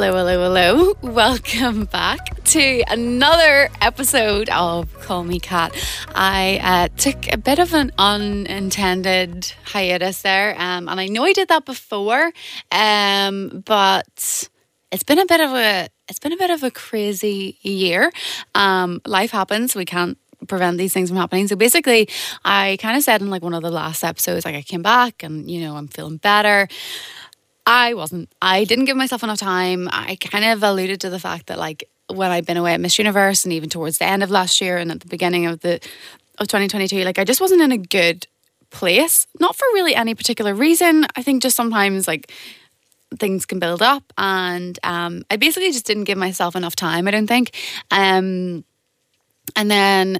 Hello, hello, hello. Welcome back to another episode of Call Me Cat. I uh, took a bit of an unintended hiatus there, um, and I know I did that before, um, but it's been a bit of a it's been a bit of a crazy year. Um, life happens. We can't prevent these things from happening. So basically, I kind of said in like one of the last episodes, like I came back and you know I'm feeling better. I wasn't. I didn't give myself enough time. I kind of alluded to the fact that like when I'd been away at Miss Universe and even towards the end of last year and at the beginning of the of 2022, like I just wasn't in a good place. Not for really any particular reason. I think just sometimes like things can build up and um, I basically just didn't give myself enough time, I don't think. Um, and then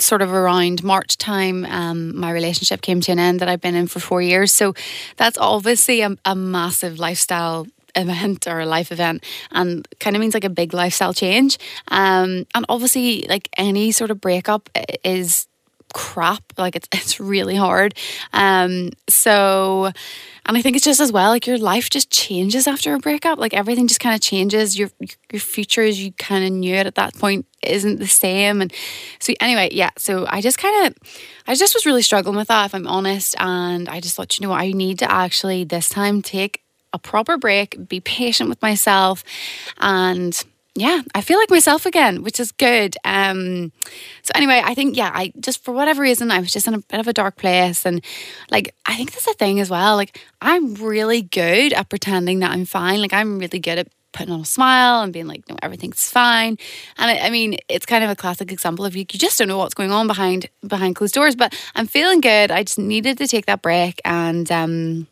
sort of around March time, um, my relationship came to an end that I've been in for four years. So that's obviously a, a massive lifestyle event or a life event and kind of means like a big lifestyle change. Um, and obviously, like any sort of breakup is crap. Like it's it's really hard. Um, so and I think it's just as well, like your life just changes after a breakup. Like everything just kind of changes. Your your future as you kind of knew it at that point isn't the same. And so anyway, yeah. So I just kind of, I just was really struggling with that, if I'm honest. And I just thought, you know what, I need to actually this time take a proper break, be patient with myself, and yeah, I feel like myself again, which is good. Um, so anyway, I think yeah, I just for whatever reason I was just in a bit of a dark place, and like I think that's a thing as well. Like I'm really good at pretending that I'm fine. Like I'm really good at putting on a smile and being like, no, everything's fine. And I, I mean, it's kind of a classic example of you, you just don't know what's going on behind behind closed doors. But I'm feeling good. I just needed to take that break and. um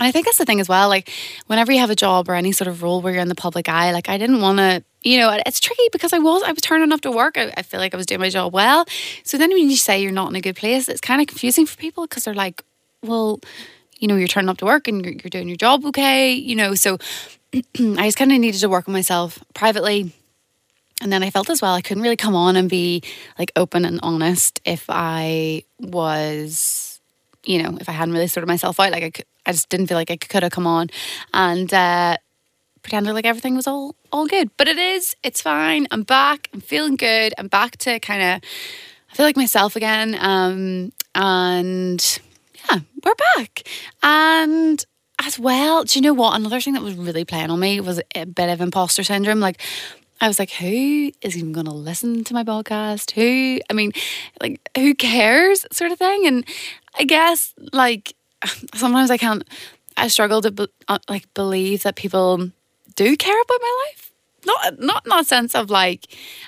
and I think that's the thing as well. Like, whenever you have a job or any sort of role where you're in the public eye, like, I didn't want to, you know, it's tricky because I was, I was turning up to work. I, I, feel like I was doing my job well. So then when you say you're not in a good place, it's kind of confusing for people because they're like, well, you know, you're turning up to work and you're, you're doing your job okay, you know. So I just kind of needed to work on myself privately. And then I felt as well, I couldn't really come on and be like open and honest if I was you know, if I hadn't really sorted myself out, like I, could, I just didn't feel like I could have come on and uh, pretended like everything was all all good. But it is. It's fine. I'm back. I'm feeling good. I'm back to kind of. I feel like myself again. Um, and yeah, we're back. And as well, do you know what? Another thing that was really playing on me was a bit of imposter syndrome. Like I was like, who is even going to listen to my podcast? Who, I mean, like, who cares, sort of thing. And I guess, like, sometimes I can't, I struggle to, be, uh, like, believe that people do care about my life. Not, not in a sense of like,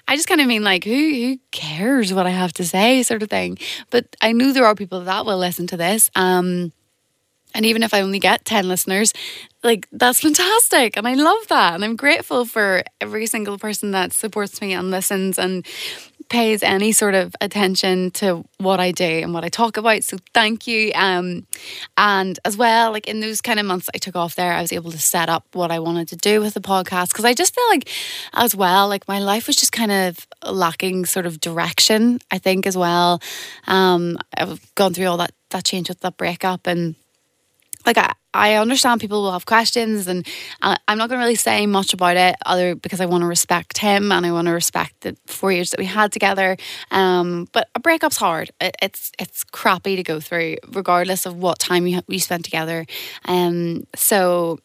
I just kind of mean like, who, who cares what I have to say, sort of thing. But I knew there are people that will listen to this. Um, and even if I only get 10 listeners, like that's fantastic. And I love that. And I'm grateful for every single person that supports me and listens and pays any sort of attention to what I do and what I talk about. So thank you. Um, and as well, like in those kind of months I took off there, I was able to set up what I wanted to do with the podcast because I just feel like, as well, like my life was just kind of lacking sort of direction. I think as well. Um, I've gone through all that that change with that breakup and like I, I understand people will have questions and I'm not going to really say much about it other because I want to respect him and I want to respect the four years that we had together. Um, but a breakup's hard. It, it's it's crappy to go through regardless of what time you, you spent together. Um, so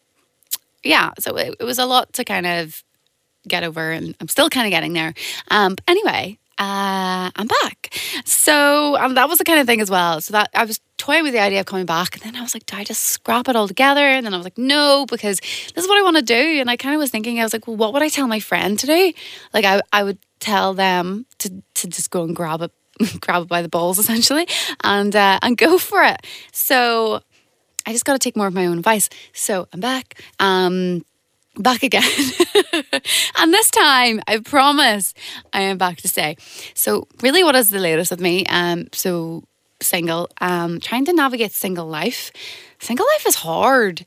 yeah so it, it was a lot to kind of get over and I'm still kind of getting there. Um, anyway uh, I'm back. So um, that was the kind of thing as well. So that I was toying with the idea of coming back, and then I was like, do I just scrap it all together? And then I was like, no, because this is what I want to do. And I kind of was thinking, I was like, well, what would I tell my friend today? Like, I I would tell them to to just go and grab it, grab it by the balls essentially, and uh, and go for it. So I just got to take more of my own advice. So I'm back. Um, back again. and this time, I promise, I am back to stay. So, really, what is the latest with me? Um, so single, um, trying to navigate single life. Single life is hard.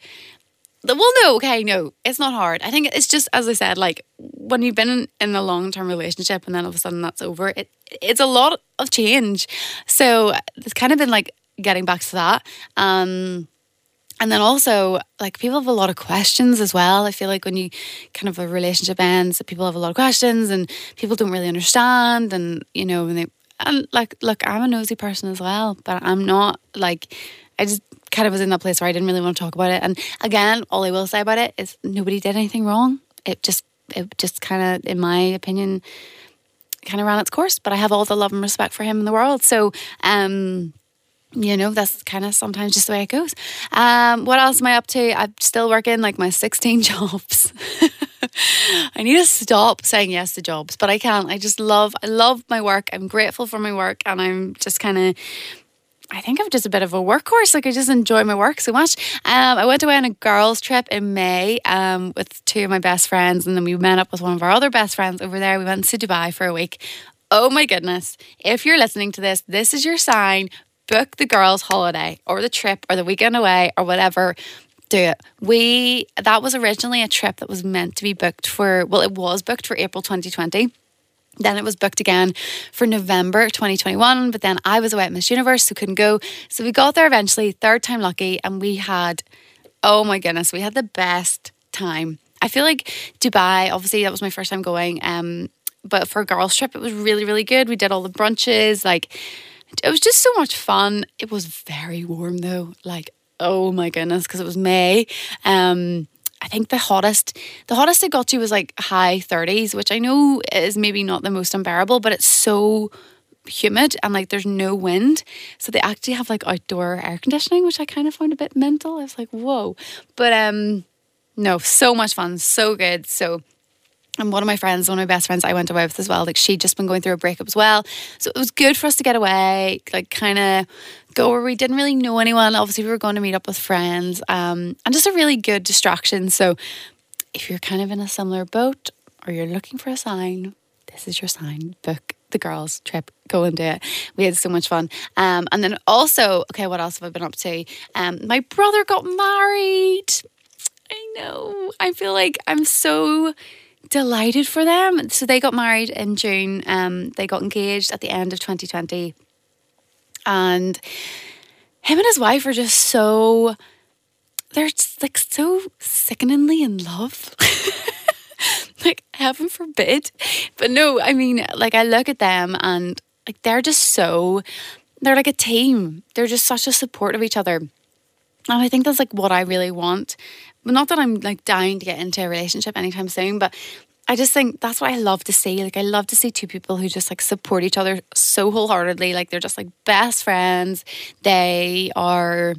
Well, no, okay, no, it's not hard. I think it's just as I said, like when you've been in, in a long term relationship and then all of a sudden that's over, it it's a lot of change. So it's kind of been like getting back to that. Um, and then also like people have a lot of questions as well. I feel like when you kind of a relationship ends people have a lot of questions and people don't really understand and you know when they and like look i'm a nosy person as well but i'm not like i just kind of was in that place where i didn't really want to talk about it. And again all i will say about it is nobody did anything wrong. It just it just kind of in my opinion kind of ran its course but i have all the love and respect for him in the world. So um you know, that's kind of sometimes just the way it goes. Um, what else am I up to? I'm still working like my 16 jobs. I need to stop saying yes to jobs, but I can't. I just love, I love my work. I'm grateful for my work, and I'm just kind of. I think I'm just a bit of a workhorse. Like I just enjoy my work so much. Um, I went away on a girls' trip in May um, with two of my best friends, and then we met up with one of our other best friends over there. We went to Dubai for a week. Oh my goodness. If you're listening to this, this is your sign book the girls' holiday or the trip or the weekend away or whatever. Do it. We that was originally a trip that was meant to be booked for well, it was booked for April 2020. Then it was booked again for November 2021, but then I was away at Miss Universe, so couldn't go. So we got there eventually, third time lucky, and we had, oh my goodness, we had the best time. I feel like Dubai, obviously, that was my first time going. Um, but for a girls' trip, it was really, really good. We did all the brunches, like it was just so much fun. It was very warm though. Like, oh my goodness, because it was May. Um, I think the hottest, the hottest it got to was like high 30s, which I know is maybe not the most unbearable, but it's so humid and like there's no wind. So they actually have like outdoor air conditioning, which I kind of found a bit mental. I was like, whoa. But um no, so much fun, so good. So and one of my friends, one of my best friends I went away with as well, like she'd just been going through a breakup as well. So it was good for us to get away, like kind of go where we didn't really know anyone. Obviously, we were going to meet up with friends um, and just a really good distraction. So if you're kind of in a similar boat or you're looking for a sign, this is your sign. Book the girls' trip. Go and do it. We had so much fun. Um, and then also, okay, what else have I been up to? Um, my brother got married. I know. I feel like I'm so delighted for them. So they got married in June. Um, they got engaged at the end of 2020. And him and his wife are just so they're just like so sickeningly in love. like heaven forbid. But no, I mean, like I look at them and like they're just so they're like a team. They're just such a support of each other. And I think that's like what I really want not that I'm like dying to get into a relationship anytime soon, but I just think that's what I love to see. Like I love to see two people who just like support each other so wholeheartedly. Like they're just like best friends. They are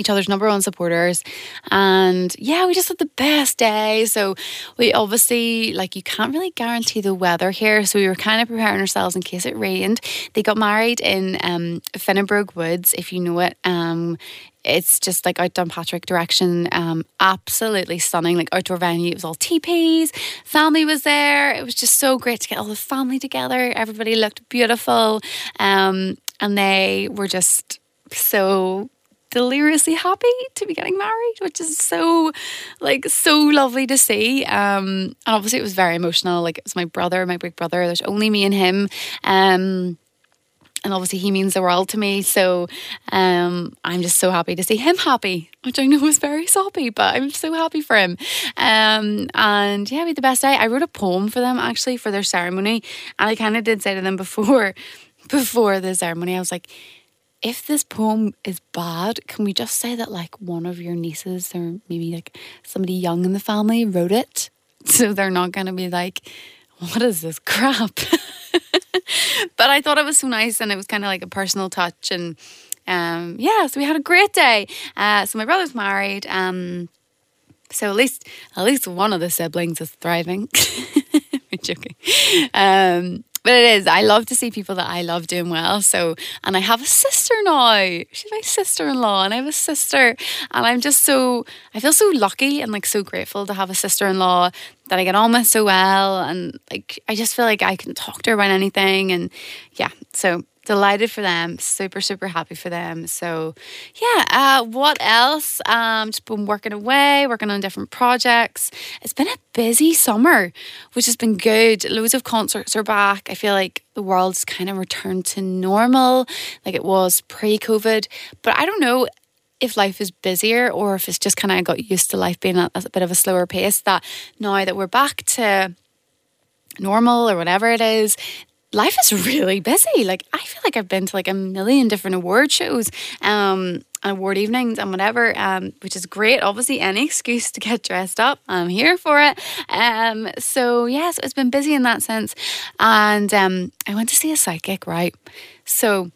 each other's number one supporters. And yeah, we just had the best day. So we obviously, like, you can't really guarantee the weather here. So we were kind of preparing ourselves in case it rained. They got married in um, Woods, if you know it. Um, it's just like out Downpatrick direction. Um, absolutely stunning, like outdoor venue. It was all teepees. Family was there. It was just so great to get all the family together. Everybody looked beautiful. Um, and they were just so deliriously happy to be getting married, which is so like so lovely to see. Um, and obviously it was very emotional. Like it was my brother, my big brother. There's only me and him. Um, and obviously he means the world to me. So um, I'm just so happy to see him happy, which I know is very soppy, but I'm so happy for him. Um, and yeah, we had the best day. I wrote a poem for them actually for their ceremony, and I kind of did say to them before before the ceremony, I was like if this poem is bad, can we just say that like one of your nieces or maybe like somebody young in the family wrote it? So they're not going to be like, what is this crap? but I thought it was so nice and it was kind of like a personal touch. And um, yeah, so we had a great day. Uh, so my brother's married. Um, so at least at least one of the siblings is thriving. I'm joking. Um, but it is. I love to see people that I love doing well. So, and I have a sister now. She's my sister in law, and I have a sister. And I'm just so, I feel so lucky and like so grateful to have a sister in law that I get on with so well. And like, I just feel like I can talk to her about anything. And yeah, so delighted for them. Super super happy for them. So yeah uh, what else? Um just been working away working on different projects. It's been a busy summer which has been good. Loads of concerts are back. I feel like the world's kind of returned to normal like it was pre-covid. But i don't know if life is busier or if it's just kind of got used to life being at a bit of a slower pace that now that we're back to normal or whatever it is life is really busy like i feel like i've been to like a million different award shows um award evenings and whatever, um, which is great. Obviously, any excuse to get dressed up, I'm here for it. Um, so yes, it's been busy in that sense. And um, I went to see a psychic, right? So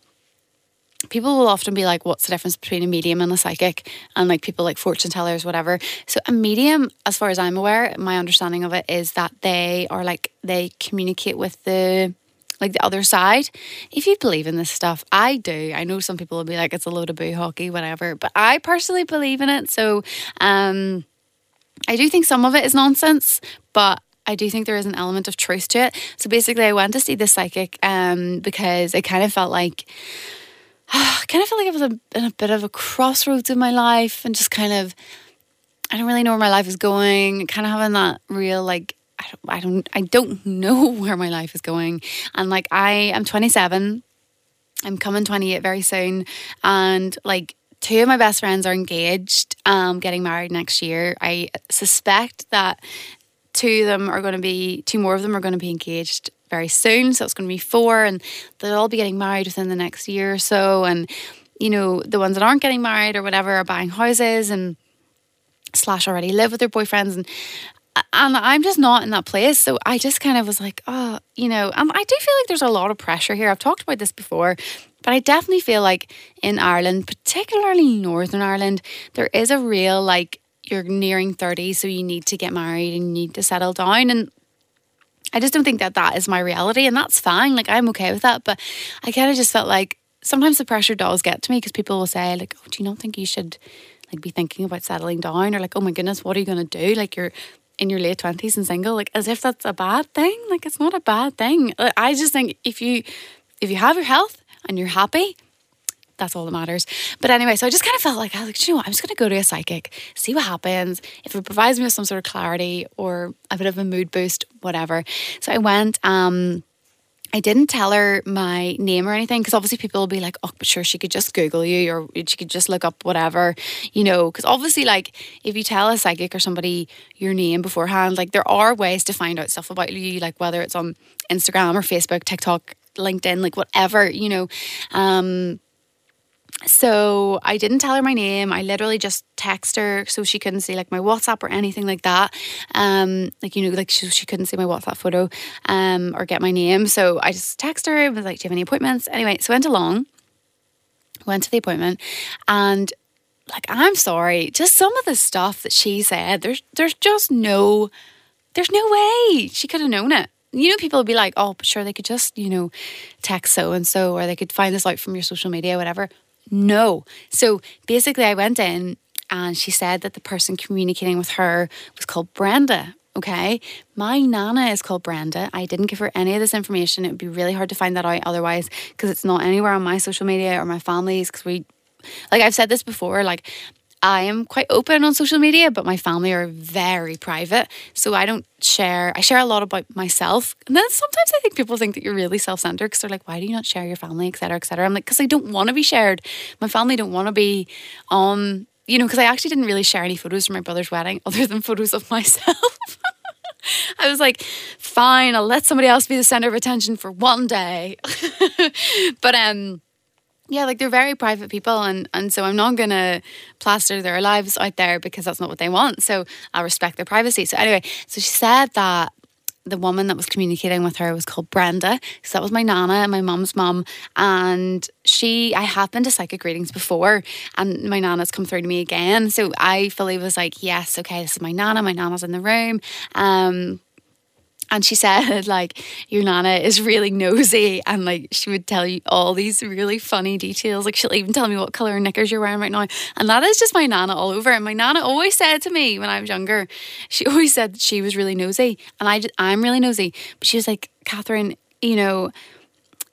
people will often be like, what's the difference between a medium and a psychic? And like people like fortune tellers, whatever. So a medium, as far as I'm aware, my understanding of it is that they are like they communicate with the like the other side. If you believe in this stuff, I do. I know some people will be like, it's a load of boo hockey, whatever, but I personally believe in it. So um, I do think some of it is nonsense, but I do think there is an element of truth to it. So basically, I went to see the psychic um, because I kind of felt like, I kind of felt like I was a, in a bit of a crossroads in my life and just kind of, I don't really know where my life is going, kind of having that real like I don't, I don't I don't know where my life is going. And like I am 27. I'm coming 28 very soon and like two of my best friends are engaged um getting married next year. I suspect that two of them are going to be two more of them are going to be engaged very soon. So it's going to be four and they'll all be getting married within the next year or so and you know the ones that aren't getting married or whatever are buying houses and slash already live with their boyfriends and and I'm just not in that place. So I just kind of was like, oh, you know, and I do feel like there's a lot of pressure here. I've talked about this before, but I definitely feel like in Ireland, particularly Northern Ireland, there is a real like you're nearing 30, so you need to get married and you need to settle down. And I just don't think that that is my reality, and that's fine. Like, I'm okay with that. But I kind of just felt like sometimes the pressure does get to me because people will say, like, oh, do you not think you should? like be thinking about settling down or like oh my goodness what are you going to do like you're in your late 20s and single like as if that's a bad thing. Like it's not a bad thing. I just think if you if you have your health and you're happy that's all that matters. But anyway so i just kind of felt like i was like you know what? I'm just going to go to a psychic see what happens. If it provides me with some sort of clarity or a bit of a mood boost whatever. So i went um I didn't tell her my name or anything because obviously people will be like, oh, but sure, she could just Google you or she could just look up whatever, you know. Because obviously, like, if you tell a psychic or somebody your name beforehand, like, there are ways to find out stuff about you, like whether it's on Instagram or Facebook, TikTok, LinkedIn, like whatever, you know. Um, so I didn't tell her my name. I literally just text her so she couldn't see like my WhatsApp or anything like that. Um, like you know, like she, she couldn't see my WhatsApp photo, um, or get my name. So I just text her. Was like, "Do you have any appointments?" Anyway, so went along. Went to the appointment, and like I'm sorry, just some of the stuff that she said. There's there's just no, there's no way she could have known it you know, people would be like, oh, but sure, they could just, you know, text so and so, or they could find this out from your social media, whatever. No. So basically, I went in and she said that the person communicating with her was called Brenda. Okay. My Nana is called Brenda. I didn't give her any of this information. It would be really hard to find that out otherwise because it's not anywhere on my social media or my family's because we, like I've said this before, like I am quite open on social media, but my family are very private. So I don't share, I share a lot about myself. And then sometimes I think people think that you're really self centered because they're like, why do you not share your family, etc., etc. I'm like, because I don't want to be shared. My family don't want to be on, you know, because I actually didn't really share any photos from my brother's wedding other than photos of myself. I was like, fine, I'll let somebody else be the center of attention for one day. but um yeah, like they're very private people, and and so I'm not gonna plaster their lives out there because that's not what they want. So I respect their privacy. So anyway, so she said that the woman that was communicating with her was called Brenda. So that was my nana, my mum's mum, and she. I have been to psychic readings before, and my nana's come through to me again. So I fully was like, yes, okay, this is my nana. My nana's in the room. Um, and she said, like, your Nana is really nosy and like she would tell you all these really funny details. Like she'll even tell me what colour knickers you're wearing right now. And that is just my Nana all over. And my Nana always said to me when I was younger, she always said she was really nosy. And I I'm really nosy. But she was like, Catherine, you know,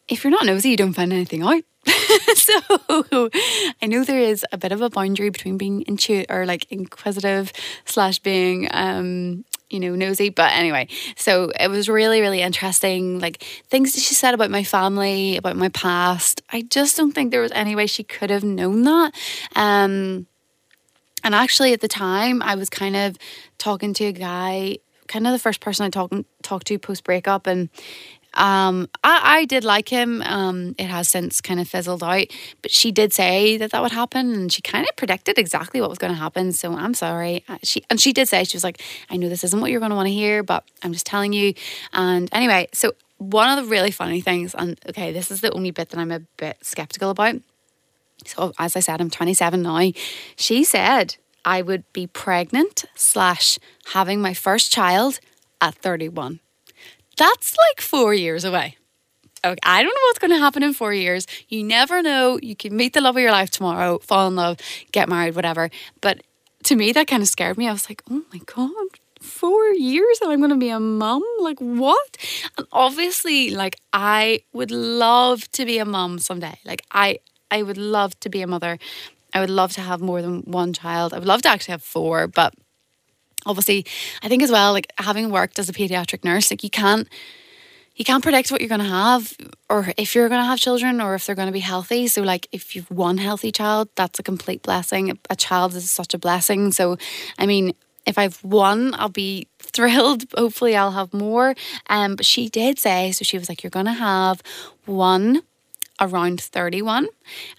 if you're not nosy, you don't find anything out. so I know there is a bit of a boundary between being intuitive or like inquisitive slash being um you know, nosy. But anyway, so it was really, really interesting. Like things that she said about my family, about my past. I just don't think there was any way she could have known that. Um, and actually, at the time, I was kind of talking to a guy, kind of the first person I talked talked to post breakup, and um, I, I did like him. Um, it has since kind of fizzled out, but she did say that that would happen, and she kind of predicted exactly what was going to happen. So I'm sorry. Uh, she and she did say she was like, "I know this isn't what you're going to want to hear, but I'm just telling you." And anyway, so one of the really funny things, and okay, this is the only bit that I'm a bit skeptical about. So as I said, I'm 27 now. She said I would be pregnant slash having my first child at 31 that's like four years away. Okay, I don't know what's going to happen in four years. You never know. You can meet the love of your life tomorrow, fall in love, get married, whatever. But to me, that kind of scared me. I was like, oh my God, four years and I'm going to be a mum? Like, what? And obviously, like, I would love to be a mum someday. Like, I, I would love to be a mother. I would love to have more than one child. I would love to actually have four, but obviously I think as well, like having worked as a pediatric nurse, like you can't you can't predict what you're going to have or if you're going to have children or if they're going to be healthy. So, like, if you've one healthy child, that's a complete blessing. A child is such a blessing. So, I mean, if I've one, I'll be thrilled. Hopefully, I'll have more. Um, but she did say, so she was like, You're going to have one around 31.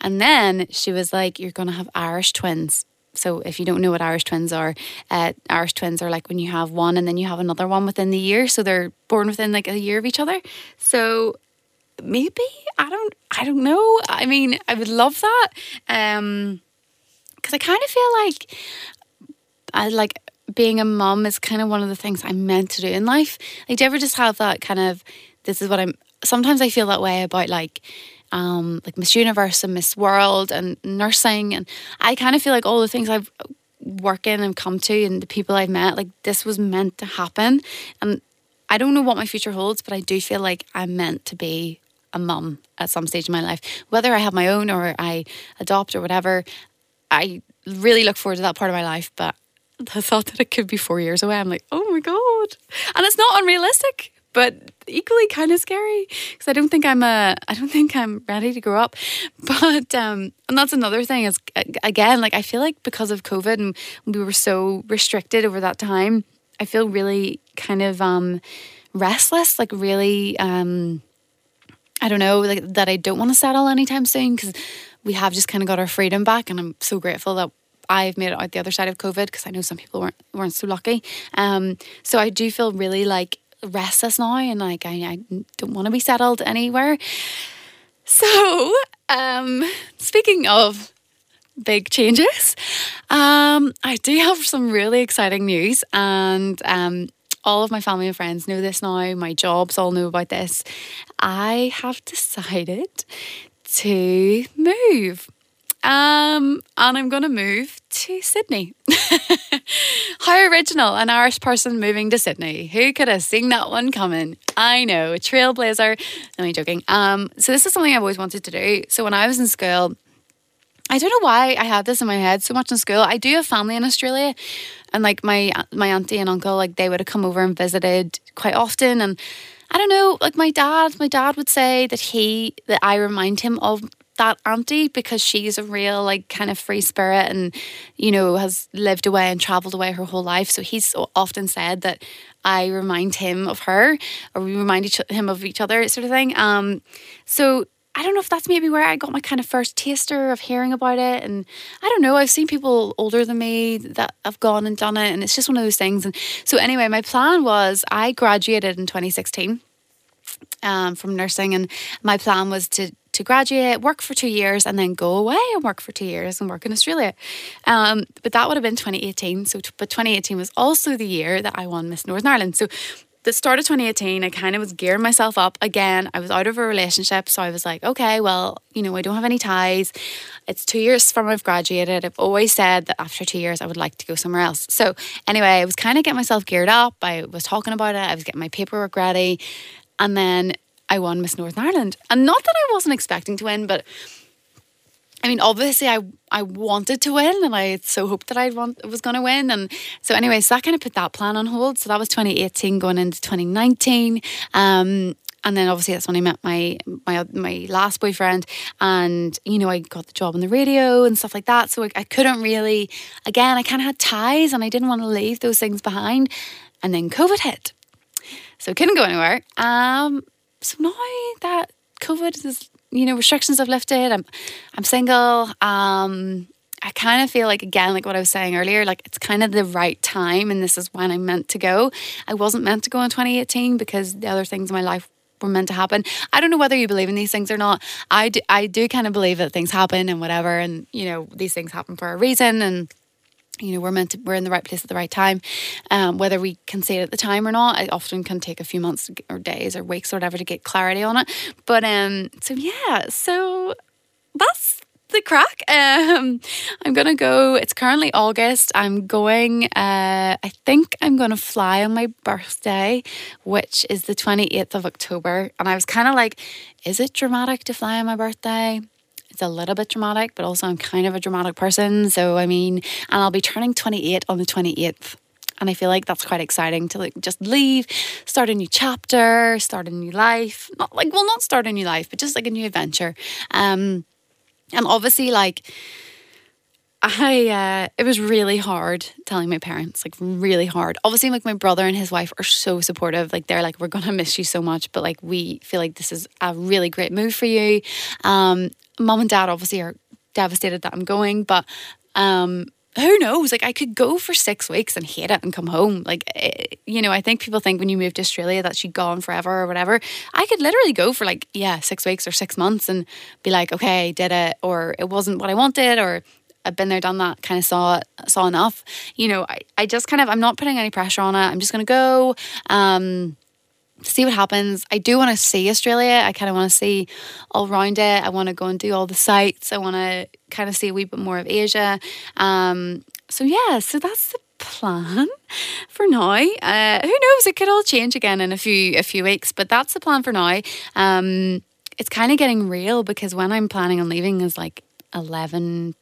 And then she was like, You're going to have Irish twins. So if you don't know what Irish twins are, uh, Irish twins are like when you have one and then you have another one within the year. So they're born within like a year of each other. So maybe I don't I don't know. I mean, I would love that. Um because I kind of feel like I like being a mum is kind of one of the things I'm meant to do in life. Like, do you ever just have that kind of this is what I'm sometimes I feel that way about like um, like Miss Universe and Miss World and nursing. And I kind of feel like all the things I've worked in and come to and the people I've met, like this was meant to happen. And I don't know what my future holds, but I do feel like I'm meant to be a mum at some stage in my life. Whether I have my own or I adopt or whatever, I really look forward to that part of my life. But the thought that it could be four years away, I'm like, oh my God. And it's not unrealistic but equally kind of scary because I don't think I'm a I don't think I'm ready to grow up. But um, and that's another thing is again like I feel like because of COVID and we were so restricted over that time, I feel really kind of um, restless, like really um, I don't know like that I don't want to settle anytime soon because we have just kind of got our freedom back, and I'm so grateful that I've made it out the other side of COVID because I know some people weren't weren't so lucky. Um, so I do feel really like restless now and like I, I don't want to be settled anywhere. So, um, speaking of big changes, um, I do have some really exciting news and um, all of my family and friends know this now. My jobs all know about this. I have decided to move. Um, and I'm going to move to Sydney. How original, an Irish person moving to Sydney. Who could have seen that one coming? I know, a trailblazer. No, I'm joking. Um, so this is something I've always wanted to do. So when I was in school, I don't know why I had this in my head so much in school. I do have family in Australia, and like my my auntie and uncle, like they would have come over and visited quite often, and I don't know, like my dad, my dad would say that he that I remind him of that auntie because she's a real like kind of free spirit and you know has lived away and traveled away her whole life so he's often said that I remind him of her or we remind each, him of each other sort of thing um so I don't know if that's maybe where I got my kind of first taster of hearing about it. And I don't know, I've seen people older than me that have gone and done it. And it's just one of those things. And so, anyway, my plan was I graduated in 2016 um, from nursing. And my plan was to to graduate, work for two years, and then go away and work for two years and work in Australia. Um, but that would have been 2018. So, but 2018 was also the year that I won Miss Northern Ireland. So, the start of 2018, I kind of was gearing myself up again. I was out of a relationship, so I was like, okay, well, you know, I don't have any ties. It's two years from I've graduated. I've always said that after two years, I would like to go somewhere else. So, anyway, I was kind of getting myself geared up. I was talking about it. I was getting my paperwork ready, and then I won Miss Northern Ireland. And not that I wasn't expecting to win, but I mean, obviously, I I wanted to win, and I so hoped that I want was going to win. And so, anyway, so that kind of put that plan on hold. So that was 2018 going into 2019. Um, and then obviously that's when I met my my my last boyfriend, and you know I got the job on the radio and stuff like that. So I, I couldn't really, again, I kind of had ties, and I didn't want to leave those things behind. And then COVID hit, so couldn't go anywhere. Um, so now that COVID is you know restrictions have lifted. I'm I'm single. Um, I kind of feel like again, like what I was saying earlier, like it's kind of the right time, and this is when I'm meant to go. I wasn't meant to go in 2018 because the other things in my life were meant to happen. I don't know whether you believe in these things or not. I do, I do kind of believe that things happen and whatever, and you know these things happen for a reason, and you know we're meant to we're in the right place at the right time. Um, whether we can see it at the time or not it often can take a few months or days or weeks or whatever to get clarity on it. But um so yeah so that's the crack. Um i'm gonna go it's currently august. I'm going uh i think i'm gonna fly on my birthday which is the 28th of october. And i was kind of like is it dramatic to fly on my birthday it's a little bit dramatic, but also I'm kind of a dramatic person. So, I mean, and I'll be turning 28 on the 28th. And I feel like that's quite exciting to like just leave, start a new chapter, start a new life. Not like, well, not start a new life, but just like a new adventure. Um, and obviously, like, I uh, it was really hard telling my parents, like really hard. Obviously, like my brother and his wife are so supportive. Like they're like, we're gonna miss you so much, but like we feel like this is a really great move for you. Um, mom and dad obviously are devastated that I'm going, but um, who knows? Like I could go for six weeks and hate it and come home. Like it, eh, you know, I think people think when you move to Australia that you're gone forever or whatever. I could literally go for like yeah six weeks or six months and be like, okay, did it, or it wasn't what I wanted, or I've been there, done that, kind of saw saw enough. You know, I, I just kind of I'm not putting any pressure on it. I'm just gonna go. Um, see what happens. I do want to see Australia. I kind of want to see all around it. I want to go and do all the sites. I want to kind of see a wee bit more of Asia. Um, so yeah, so that's the plan for now. Uh, who knows? It could all change again in a few a few weeks, but that's the plan for now. Um, it's kind of getting real because when I'm planning on leaving is like 11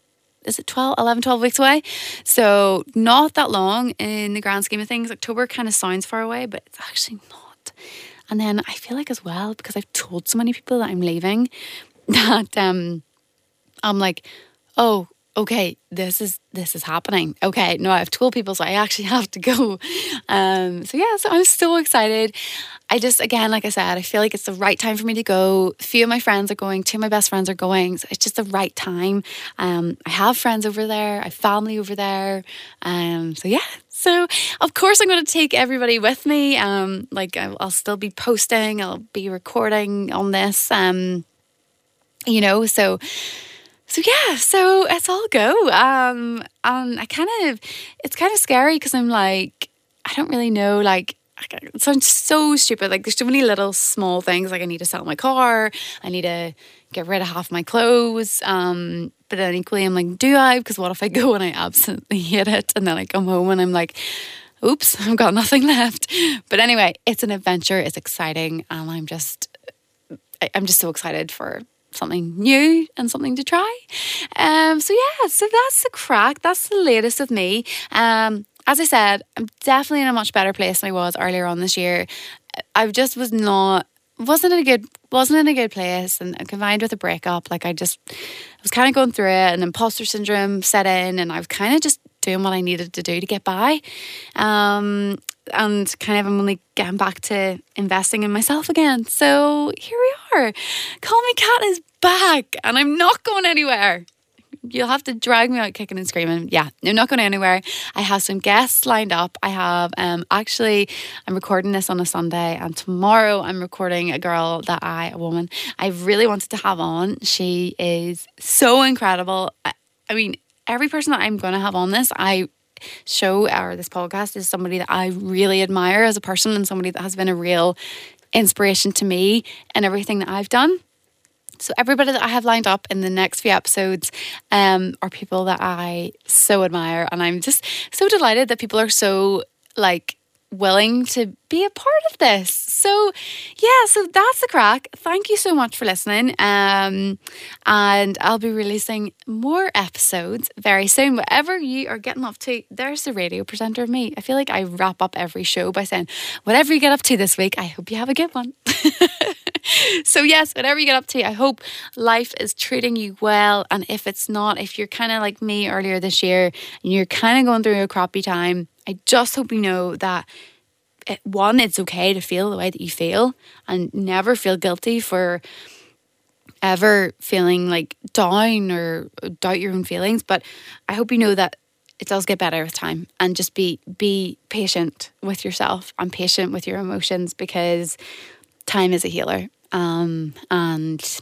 is it 12, 11, 12 weeks away? So not that long in the grand scheme of things. October kind of sounds far away, but it's actually not. And then I feel like as well, because I've told so many people that I'm leaving, that um, I'm like, oh, okay, this is this is happening. Okay, no, I've told people, so I actually have to go. Um, so yeah, so I'm so excited. I just again, like I said, I feel like it's the right time for me to go. A few of my friends are going, two of my best friends are going. So it's just the right time. Um, I have friends over there, I have family over there. Um, so yeah. So of course I'm going to take everybody with me. Um, like I'll, I'll still be posting, I'll be recording on this. Um, you know, so so yeah, so it's all go. Um, and I kind of, it's kind of scary because I'm like, I don't really know, like, it sounds so stupid. Like, there's so many little small things. Like, I need to sell my car. I need to get rid of half my clothes. Um, but then equally, I'm like, do I? Because what if I go and I absolutely hate it, and then I come home and I'm like, oops, I've got nothing left. But anyway, it's an adventure. It's exciting, and I'm just, I'm just so excited for something new and something to try. Um, so yeah, so that's the crack. That's the latest with me. Um, as I said, I'm definitely in a much better place than I was earlier on this year. I just was not wasn't in a good wasn't in a good place and combined with a breakup like I just I was kind of going through it and imposter syndrome set in and I was kind of just doing what I needed to do to get by um, and kind of I'm only getting back to investing in myself again. So here we are. Call Me cat is back and I'm not going anywhere. You'll have to drag me out kicking and screaming. Yeah, I'm not going anywhere. I have some guests lined up. I have um actually I'm recording this on a Sunday and tomorrow I'm recording a girl that I a woman I really wanted to have on. She is so incredible. I, I mean, every person that I'm going to have on this, I show or this podcast is somebody that I really admire as a person and somebody that has been a real inspiration to me and everything that I've done. So everybody that I have lined up in the next few episodes um, are people that I so admire, and I'm just so delighted that people are so like willing to be a part of this. So, yeah, so that's the crack. Thank you so much for listening. Um, and I'll be releasing more episodes very soon. Whatever you are getting up to, there's the radio presenter of me. I feel like I wrap up every show by saying, whatever you get up to this week, I hope you have a good one. so, yes, whatever you get up to, I hope life is treating you well. And if it's not, if you're kind of like me earlier this year and you're kind of going through a crappy time, I just hope you know that it, one, it's okay to feel the way that you feel and never feel guilty for ever feeling like down or doubt your own feelings. But I hope you know that it does get better with time and just be be patient with yourself and patient with your emotions because time is a healer. Um, and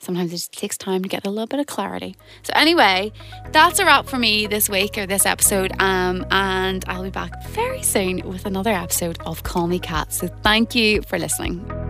sometimes it just takes time to get a little bit of clarity. So, anyway, that's a wrap for me this week or this episode. Um, and I'll be back very soon with another episode of Call Me Cat. So, thank you for listening.